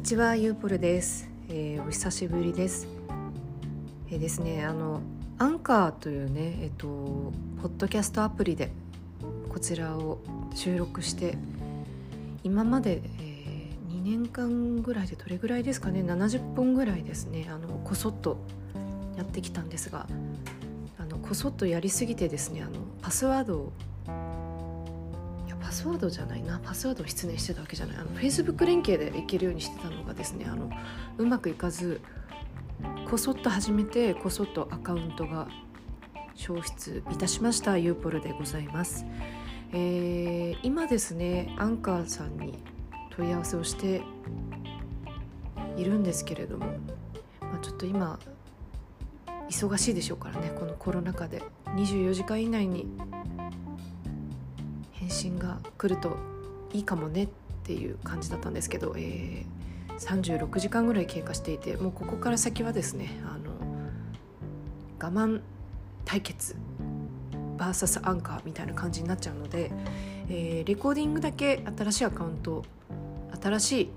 にちはゆうぽるです、えー、お久しぶりです。えー、ですねあのアンカーというねえっ、ー、とポッドキャストアプリでこちらを収録して今まで、えー、2年間ぐらいでどれぐらいですかね70本ぐらいですねあのこそっとやってきたんですがあのこそっとやりすぎてですねあのパスワードをパスワードじゃないな。パスワードを失念してたわけじゃない。あの Facebook 連携でいけるようにしてたのがですねあのうまくいかずこそっと始めてこそっとアカウントが消失いたしましたユーポルでございます、えー、今ですねアンカーさんに問い合わせをしているんですけれども、まあ、ちょっと今忙しいでしょうからねこのコロナ禍で。24時間以内に返信が来るといいかもねっていう感じだったんですけど、えー、36時間ぐらい経過していてもうここから先はですねあの我慢対決 VS アンカーみたいな感じになっちゃうので、えー、レコーディングだけ新しいアカウント新しい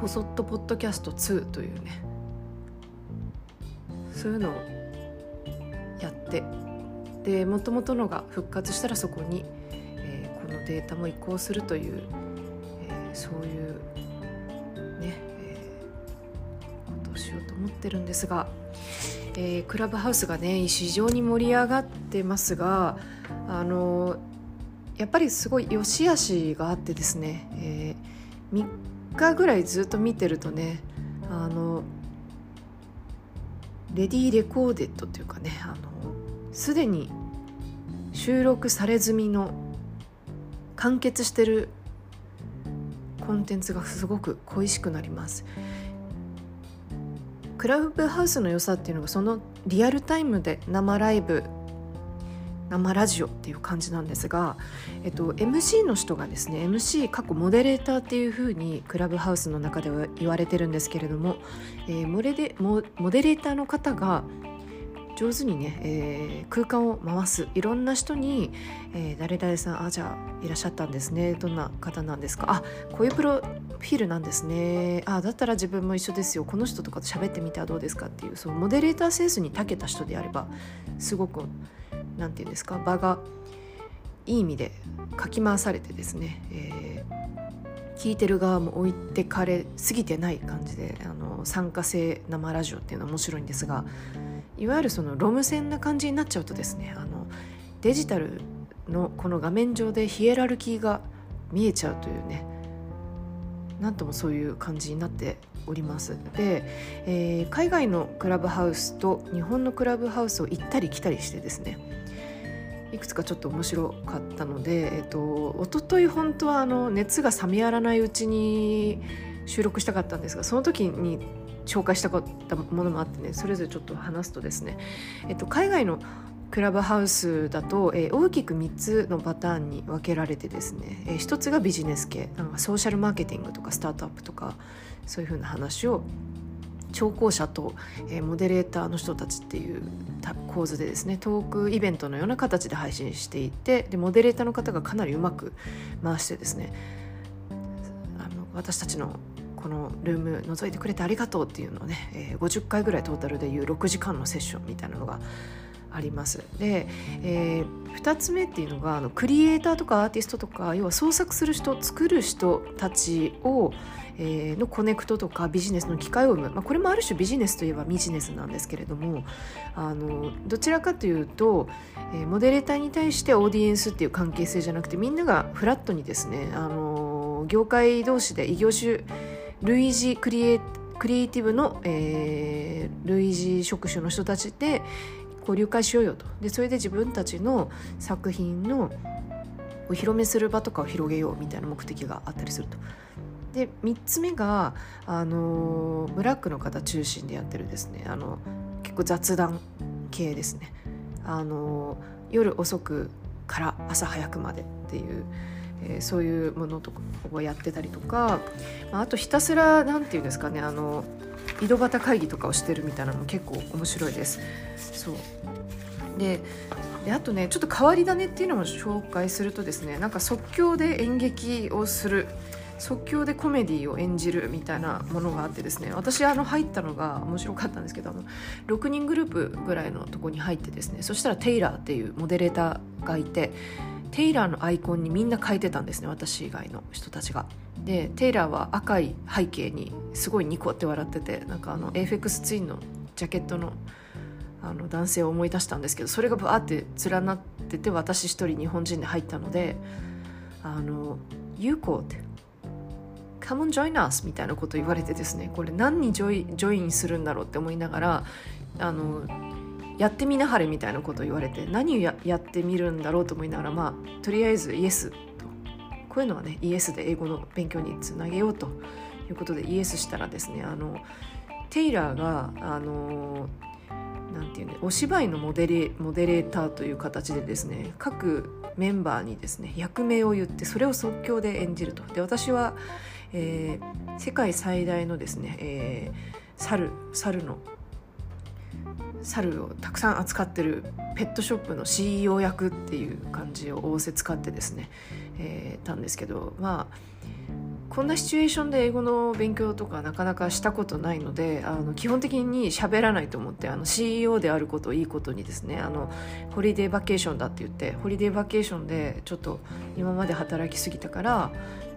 こそっとポッドキャスト2というねそういうのをやってでもともとのが復活したらそこにデータも移行するという、えー、そういうね、えー、ことをしようと思ってるんですが、えー、クラブハウスがね非常に盛り上がってますがあのやっぱりすごい良し悪しがあってですね、えー、3日ぐらいずっと見てるとねあのレディーレコーデッドというかねあのすでに収録され済みの完結してるコンテンツがすごく恋しくなります。クラブハウスの良さっていうのがそのリアルタイムで生ライブ生ラジオっていう感じなんですが、えっと、MC の人がですね MC 過去モデレーターっていうふうにクラブハウスの中では言われてるんですけれども、えー、モレデモモデレーターの方が上手にね、えー、空間を回す。いろんな人に、えー、誰々さんあじゃあいらっしゃったんですね。どんな方なんですか？あこういうプロフィールなんですね。あだったら自分も一緒ですよ。この人とかと喋ってみてはどうですかっていうそのモデレーターセンスに長けた人であればすごく何て言うんですか？場がいい意味でかき回されてですね、えー、聞いてる側も置いてかれすぎてない感じであの参加性生ラジオっていうのは面白いんですがいわゆるそのロム線な感じになっちゃうとですねあのデジタルのこの画面上でヒエラルキーが見えちゃうというねなんともそういう感じになっております。で、えー、海外のクラブハウスと日本のクラブハウスを行ったり来たりしてですねいくつかちょっと面白かったので、えーと、と一昨日本当はあの熱が冷めやらないうちに収録したかったんですがその時に紹介したかったものもあってねそれぞれちょっと話すとですね、えっと、海外のクラブハウスだと、えー、大きく3つのパターンに分けられてですね、えー、1つがビジネス系なんかソーシャルマーケティングとかスタートアップとかそういうふうな話を聴講者と、えー、モデレーターの人たちっていう構図でですねトークイベントのような形で配信していてでモデレーターの方がかなりうまく回してですねあの私たちのこのルーム覗いてくれてありがとうっていうのをね、えー、50回ぐらいトータルでいう6時間のセッションみたいなのがあります。で、えー、2つ目っていうのがあのクリエイターとかアーティストとか要は創作する人作る人たちを、えー、のコネクトとかビジネスの機会を生む、まあ、これもある種ビジネスといえばビジネスなんですけれどもあのどちらかというと、えー、モデレーターに対してオーディエンスっていう関係性じゃなくてみんながフラットにですねあの業界同士で異業種類似クリエクリエイティブの、えー、類似職種の人たちで交流会しようよと。でそれで自分たちの作品のお披露目する場とかを広げようみたいな目的があったりすると。で3つ目があのブラックの方中心でやってるですね。あの結構雑談系ですね。あの夜遅くから朝早くまでっていうえー、そういうものとかをやってたりとか、まあ、あとひたすら何て言うんですかねあの井戸端会議とかをしてるみたいなのも結構面白いです。そうでであとねちょっと変わり種っていうのを紹介するとですねなんか即興で演劇をする即興でコメディを演じるみたいなものがあってですね私あの入ったのが面白かったんですけどあの6人グループぐらいのとこに入ってですねそしたらテイラーっていうモデレーターがいてテイラーのアイコンにみんな変えてたんですね私以外の人たちが。でテイラーは赤い背景にすごいニコって笑っててなんかあの AFX ツインのジャケットのあの男性を思い出したんですけどそれがバーって連なってて私一人日本人で入ったので「あの有効って「Come on join us」みたいなこと言われてですねこれ何にジョイジョインするんだろうって思いながらあのやってみなはれみたいなことを言われて何をややってみるんだろうと思いながらまあとりあえずイエスと。こういうのはねイエスで英語の勉強につなげようと。いうことでイエスしたらですねあのテイラーがあのなんていうねお芝居のモデレモデレーターという形でですね各メンバーにですね役名を言ってそれを即興で演じると。で私は、えー、世界最大のですね、えー、猿猿の猿をたくさん扱ってるペットショップの CEO 役っていう感じを仰せ使ってですね、えー、たんですけどまあこんなシチュエーションで英語の勉強とかなかなかしたことないのであの基本的に喋らないと思ってあの CEO であることをいいことにですねあのホリデーバケーションだって言ってホリデーバケーションでちょっと今まで働きすぎたから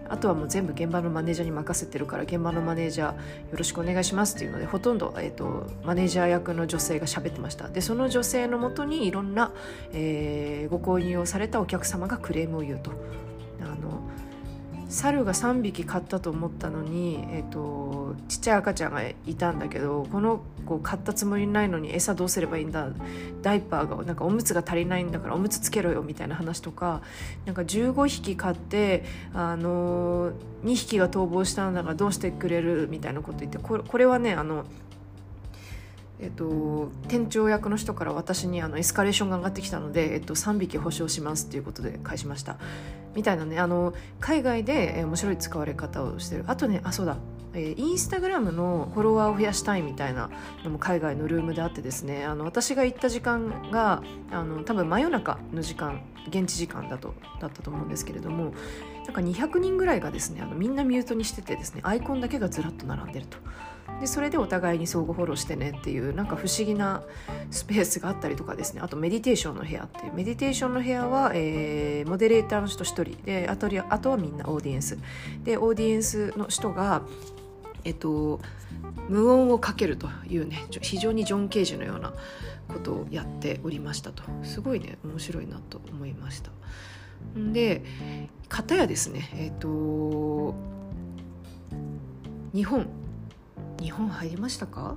あとはもう全部現場のマネージャーに任せてるから現場のマネージャーよろしくお願いしますっていうのでほとんど、えーと、マネージャー役の女性が喋ってました。でその女性のもとにいろんな、えー、ご購入をされたお客様がクレームを言うと。あの猿が3匹買ったと思ったのに、えーと、ちっちゃい赤ちゃんがいたんだけどこの子買ったつもりないのに餌どうすればいいんだ？ダイパーがなんかおむつが足りないんだからおむつつけろよみたいな話とかなんか15匹買って、あの2匹が逃亡したんだからどうしてくれる？みたいなこと言ってこれこれはねあのえっと、店長役の人から私にあのエスカレーションが上がってきたので、えっと、3匹保証しますっていうことで返しました。みたいなねあの海外で、面白い使われ方をしてる。あとねあそうだ。えー、インスタグラムのフォロワーを増やしたいみたいなのも海外のルームであってですねあの私が行った時間があの多分真夜中の時間現地時間だとだったと思うんですけれどもなんか200人ぐらいがですねあのみんなミュートにしててですねアイコンだけがずらっと並んでると。でそれでお互いに相互フォローしてねっていうなんか不思議なスペースがあったりとかですね。あとメディテーションの部屋っていう。メディテーションの部屋は、えー、モデレーターの人1人であとあとはみんなオーディエンス。でオーディエンスの人がえっと、無音をかけるというね非常にジョン・ケージのようなことをやっておりましたと。すごいね面白いなと思いました。で片やですねえっと日本日本入りましたか？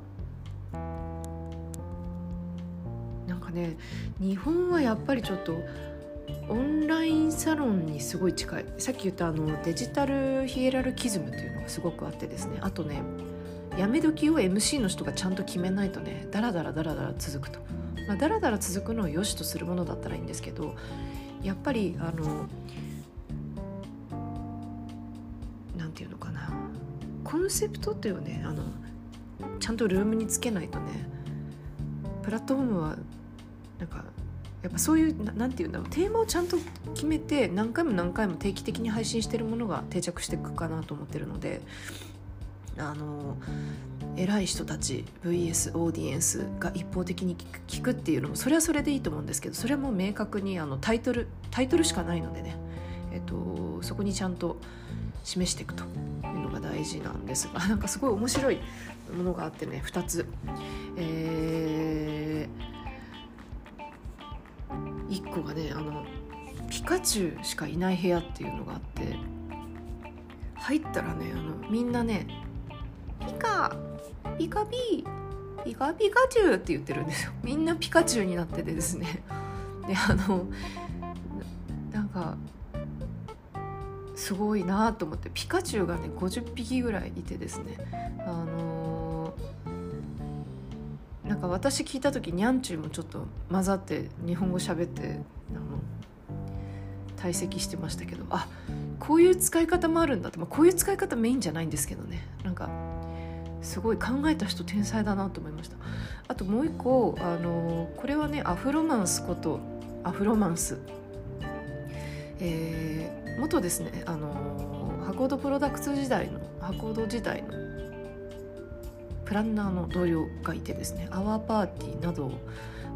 なんかね日本はやっぱりちょっとオンラインサロンにすごい近い。さっき言ったあのデジタルヒエラルキズムというのがすごくあってですね。あとねやめ時を MC の人がちゃんと決めないとねダラダラダラダラ続くと、まあ、ダラダラ続くのを良しとするものだったらいいんですけどやっぱりあのなんていうのかな。コンセプトっていうねあのちゃんとルームにつけないとねプラットフォームはなんかやっぱそういう何て言うんだろうテーマをちゃんと決めて何回も何回も定期的に配信してるものが定着していくかなと思ってるのであの偉い人たち VS オーディエンスが一方的に聞くっていうのもそれはそれでいいと思うんですけどそれはもう明確にあのタイトルタイトルしかないのでね、えっと、そこにちゃんと示していくというのが大事なんですが なんかすごい面白いものがあってね2つ。えー1個がねあのピカチュウしかいない部屋っていうのがあって入ったらねあのみんなね「ピカピカピピカピカチュウ」って言ってるんですよみんなピカチュウになっててですねであのなんかすごいなと思ってピカチュウがね50匹ぐらいいてですね。あのなんか私聞いた時にゃんちゅうもちょっと混ざって日本語喋ってあの退席してましたけどあこういう使い方もあるんだって、まあ、こういう使い方メインじゃないんですけどね。なんかすごい考えた人天才だなと思いました。あともう一個あのこれはねアフロマンスことアフロマンス。えー、元ですねあのコードプロダクツ時代のハコード時代のプランナーの同僚がいてですねアワーパーティーなど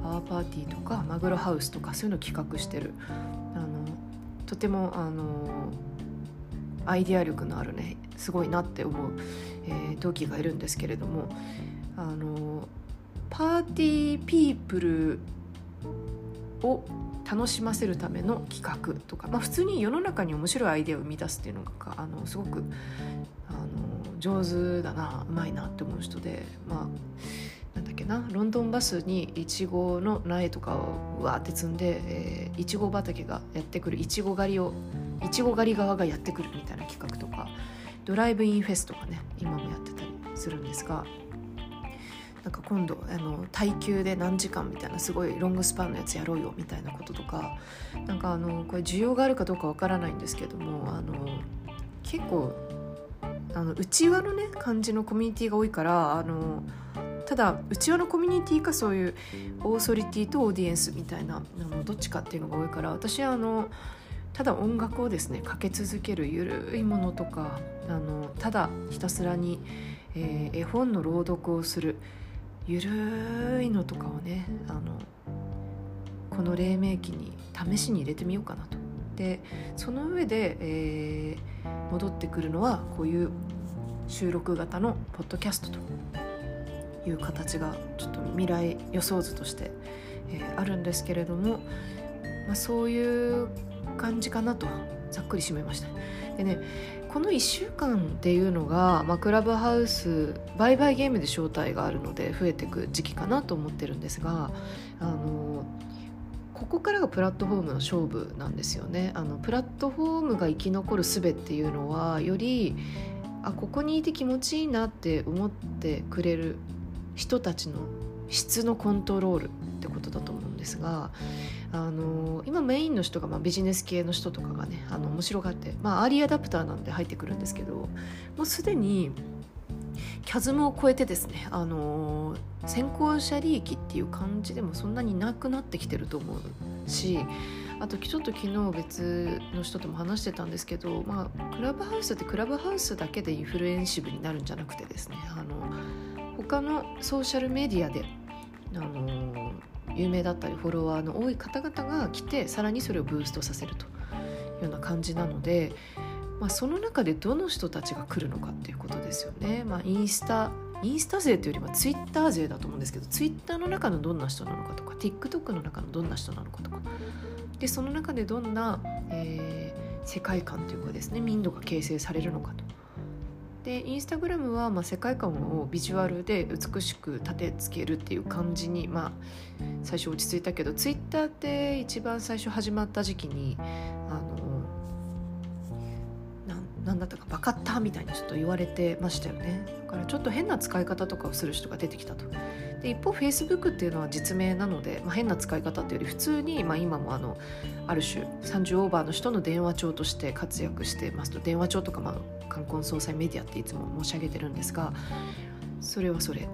アワーパーティーとかマグロハウスとかそういうのを企画してるあのとてもあのアイデア力のあるねすごいなって思う、えー、同期がいるんですけれどもあのパーティーピープルを楽しませるための企画とか、まあ、普通に世の中に面白いアイデアを生み出すっていうのがあのすごくあの上手だなうまいなって思う人でまあなんだっけなロンドンバスにいちごの苗とかをわーって積んで、いちご畑がやってくるいちご狩りをいちご狩り側がやってくるみたいな企画とかドライブインフェスとかね今もやってたりするんですがなんか今度あの耐久で何時間みたいなすごいロングスパンのやつやろうよみたいなこととかなんかあのこれ需要があるかどうかわからないんですけどもあの結構あの内輪のね感じのコミュニティが多いからあのただ内輪のコミュニティかそういうオーソリティとオーディエンスみたいなあのどっちかっていうのが多いから私はあのただ音楽をですねかけ続けるゆるいものとかあのただひたすらに、えー、絵本の朗読をする。ゆるいのとかをねあのこの黎明期に試しに入れてみようかなと。でその上で、えー、戻ってくるのはこういう収録型のポッドキャストという形がちょっと未来予想図として、えー、あるんですけれども、まあ、そういう感じかなとざっくり締めましたでねこの1週間っていうのが、まあ、クラブハウス売買ゲームで招待があるので増えていく時期かなと思ってるんですがあのここからがプラットフォームの勝負なんですよね。あのプラットフォームが生き残る術っていうのはよりあここにいて気持ちいいなって思ってくれる人たちの質のコントロールってことだと思うんですがあの今メインの人がまあビジネス系の人とかがねあの面白がってまあアーリーアダプターなんで入ってくるんですけどもうすでにキャズムを超えてですねあの先行者利益っていう感じでもそんなになくなってきてると思うしあとちょっと昨日別の人とも話してたんですけど、まあ、クラブハウスってクラブハウスだけでインフルエンシブになるんじゃなくてですねあの他のソーシャルメディアであの有名だったりフォロワーの多い方々が来てさらにそれをブーストさせるというような感じなので、まあ、その中でどの人たちが来るのかっていうことですよね。まあ、インスタインスタ勢というよりはツイッター勢だと思うんですけどツイッターの中のどんな人なのかとか TikTok の中のどんな人なのかとかでその中でどんな、えー、世界観というかですね民度が形成されるのかとでインスタグラムはまあ世界観をビジュアルで美しく立てつけるっていう感じに、まあ、最初落ち着いたけどツイッターって一番最初始まった時期にあのなんだったかバカったみたいにちょっと言われてましたよね。だからちょっと変な使い方とかをする人が出てきたと。で一方フェイスブックっていうのは実名なので、まあ、変な使い方っていうより普通に、まあ、今もあのある種30オーバーの人の電話帳として活躍してますと。電話帳とか、まあ、冠婚葬祭メディアっていつも申し上げてるんですがそれはそれ。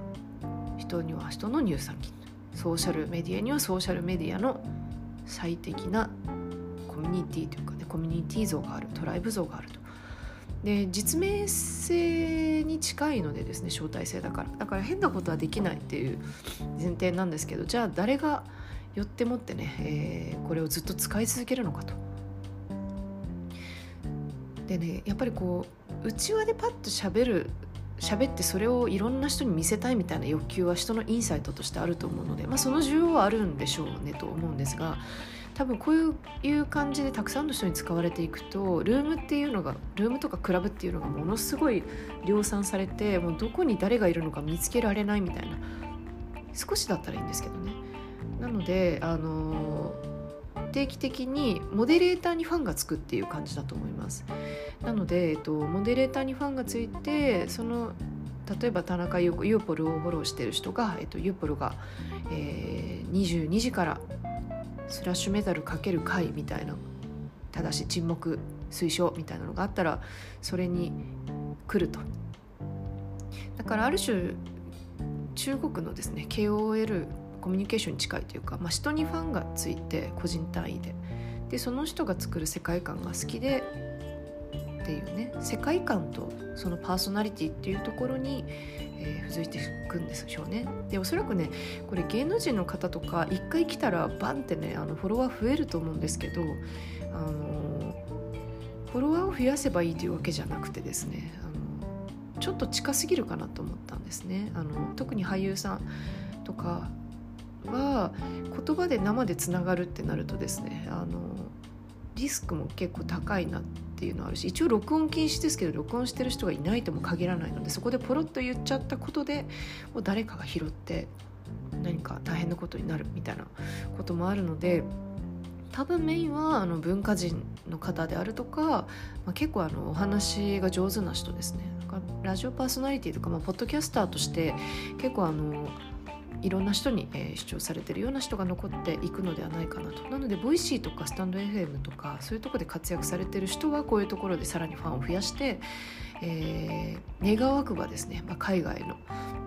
人には人の乳酸菌ソーシャルメディアにはソーシャルメディアの最適なコミュニティというかねコミュニティ像があるトライブ像があると。で実名性に近いのでですね招待制だからだから変なことはできないっていう前提なんですけどじゃあ誰がよってもってね、えー、これをずっと使い続けるのかと。でねやっぱりこう内輪でパッと喋る喋ってそれをいろんな人に見せたいみたいな欲求は人のインサイトとしてあると思うので、まあ、その需要はあるんでしょうねと思うんですが多分こういう感じでたくさんの人に使われていくとルームっていうのがルームとかクラブっていうのがものすごい量産されてもうどこに誰がいるのか見つけられないみたいな少しだったらいいんですけどね。なのであの定期的にモデレーターにファンがつくっていう感じだと思います。なので、えっと、モデレーターにファンがついてその例えば田中ユーポルをフォローしてる人が、えっと、ユーポルが、えー、22時からスラッシュメタルかける回みたいなただし沈黙推奨みたいなのがあったらそれに来ると。だからある種中国のですね KOL コミュニケーションに近いというか、まあ、人にファンがついて個人単位で。でその人が作る世界観が好きでっていうね世界観とそのパーソナリティっていうところに、えー、付随していくんですよね。でおそらくねこれ芸能人の方とか一回来たらバンってねあのフォロワー増えると思うんですけどあのフォロワーを増やせばいいというわけじゃなくてですねあのちょっと近すぎるかなと思ったんですね。あの特に俳優さんとかは言葉で生でつながるってなるとですねあのリスクも結構高いなっていうのはあるし一応録音禁止ですけど録音してる人がいないとも限らないのでそこでポロッと言っちゃったことでもう誰かが拾って何か大変なことになるみたいなこともあるので多分メインはあの文化人の方であるとか、まあ、結構あのお話が上手な人ですね。ラジオパーソナリティとか、まあ、ポッドキャスターとして結構あのいろんな人に、えー、視聴されてるような人が残っていくのではないかなと。なのでボイシーとかスタンド FM とかそういうとこで活躍されてる人はこういうところでさらにファンを増やして、えー、願わくばですね、まあ、海外の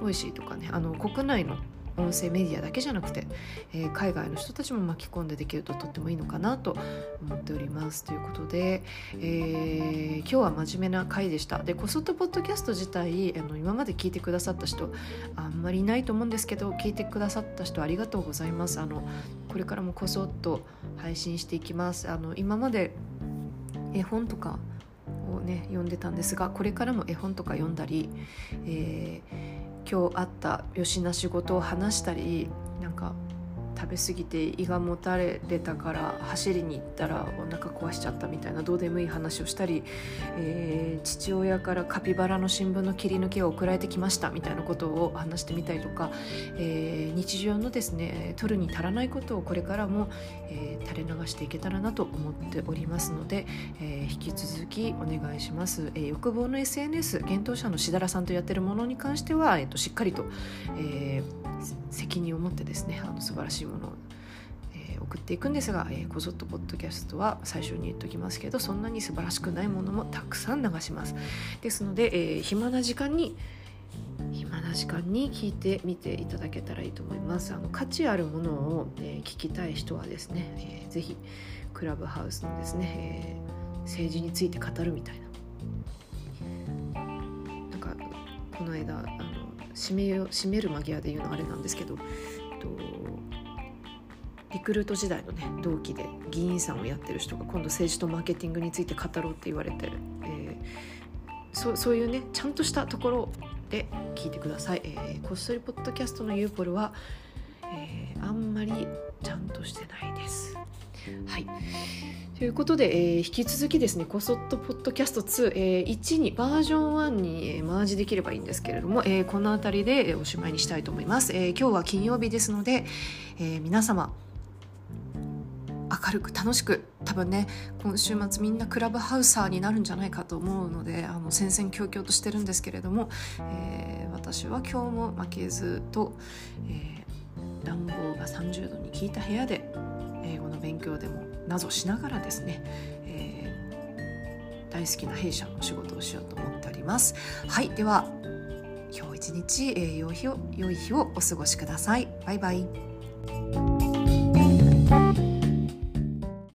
Voicy とかねあの国内の音声メディアだけじゃなくて、えー、海外の人たちも巻き込んでできるととってもいいのかなと思っております。ということで、えー、今日は真面目な回でした。でこそっとポッドキャスト自体あの今まで聞いてくださった人あんまりいないと思うんですけど聞いてくださった人ありがとうございます。あのこれからもこそっと配信していきます。あの今まで絵本とかをね読んでたんですがこれからも絵本とか読んだり、えー今日あったよしな仕事を話したりなんか食べ過ぎて胃がもたれたから走りに行ったらお腹壊しちゃったみたいなどうでもいい話をしたり、えー、父親からカピバラの新聞の切り抜きが送られてきましたみたいなことを話してみたりとか、えー、日常のですね取るに足らないことをこれからも、えー、垂れ流していけたらなと思っておりますので、え引き続きお願いします。え欲望の SNS 幻冬者のしだらさんとやってるものに関しては、えー、としっかりと、え責任を持ってですねあの素晴らしいものを、えー、送っていくんですが、えー、こぞっとポッドキャストは最初に言っときますけどそんなに素晴らしくないものもたくさん流します。ですので、えー、暇な時間に暇な時間に聞いてみていただけたらいいと思います。あの価値あるものを、えー、聞きたい人はですね、えー、ぜひクラブハウスのですね、えー、政治について語るみたいな。なんかこの間あの締め締める間際で言うのあれなんですけど、クルート時代のね同期で議員さんをやってる人が今度政治とマーケティングについて語ろうって言われて、えー、そそういうねちゃんとしたところで聞いてください。えー、こっそりポッドキャストのユーポルは、えー、あんまりちゃんとしてないです。はいということで、えー、引き続きですね、こそっとポッドキャスト2、えー、1に、バージョン1に、えー、マージできればいいんですけれども、えー、この辺りで、えー、おしまいにしたいと思います。えー、今日は金曜日ですので、えー、皆様、明るく楽しく多分ね今週末みんなクラブハウサーになるんじゃないかと思うのであの戦々恐々としてるんですけれども、えー、私は今日も負けずと、えー、暖房が30度に効いた部屋で英語の勉強でもなどしながらですね、えー、大好きな弊社の仕事をしようと思っております。はいでは今日一日、えー、良い日を良い日をお過ごしください。バイバイ。